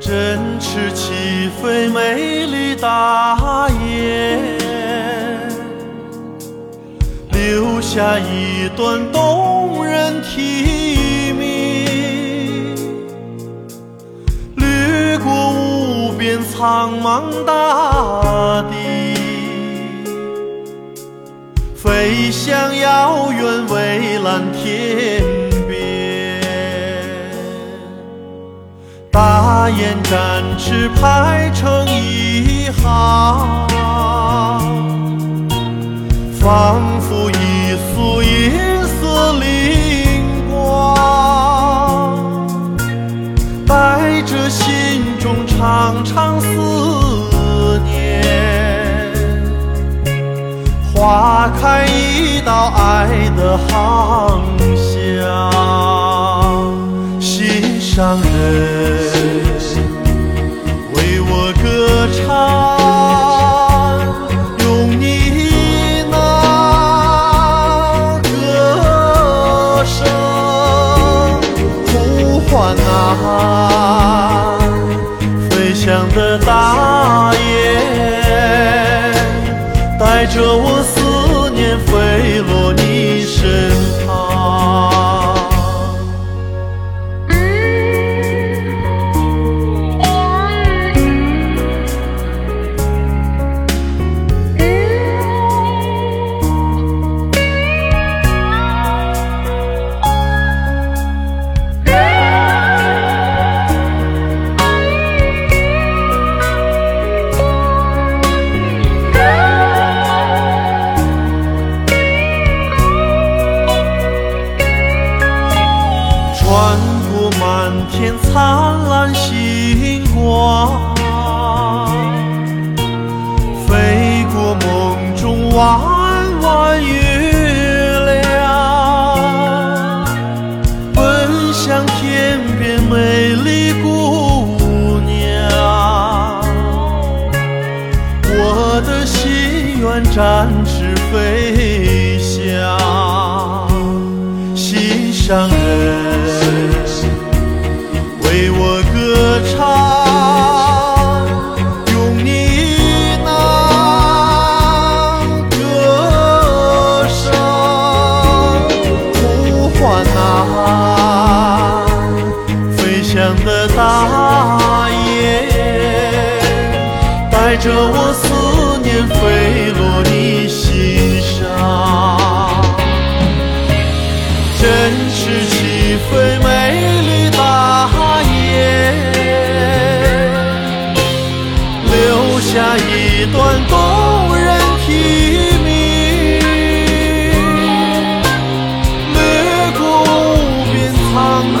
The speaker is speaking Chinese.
振翅起飞，美丽大雁，留下一段动人啼鸣，掠过无边苍茫大地，飞向遥远蔚蓝天。大雁展翅排成一行。仿佛一束银色灵光，带着心中长长思念，划开一道爱的航向。心上人飞翔的大雁，带着我天灿烂星光，飞过梦中弯弯月亮，奔向天边美丽姑娘。我的心愿展翅飞翔，心上人。飞翔的大雁，带着我思念飞落你心上，真是起飞，美丽大雁，留下一段动人题谜，掠过无边苍茫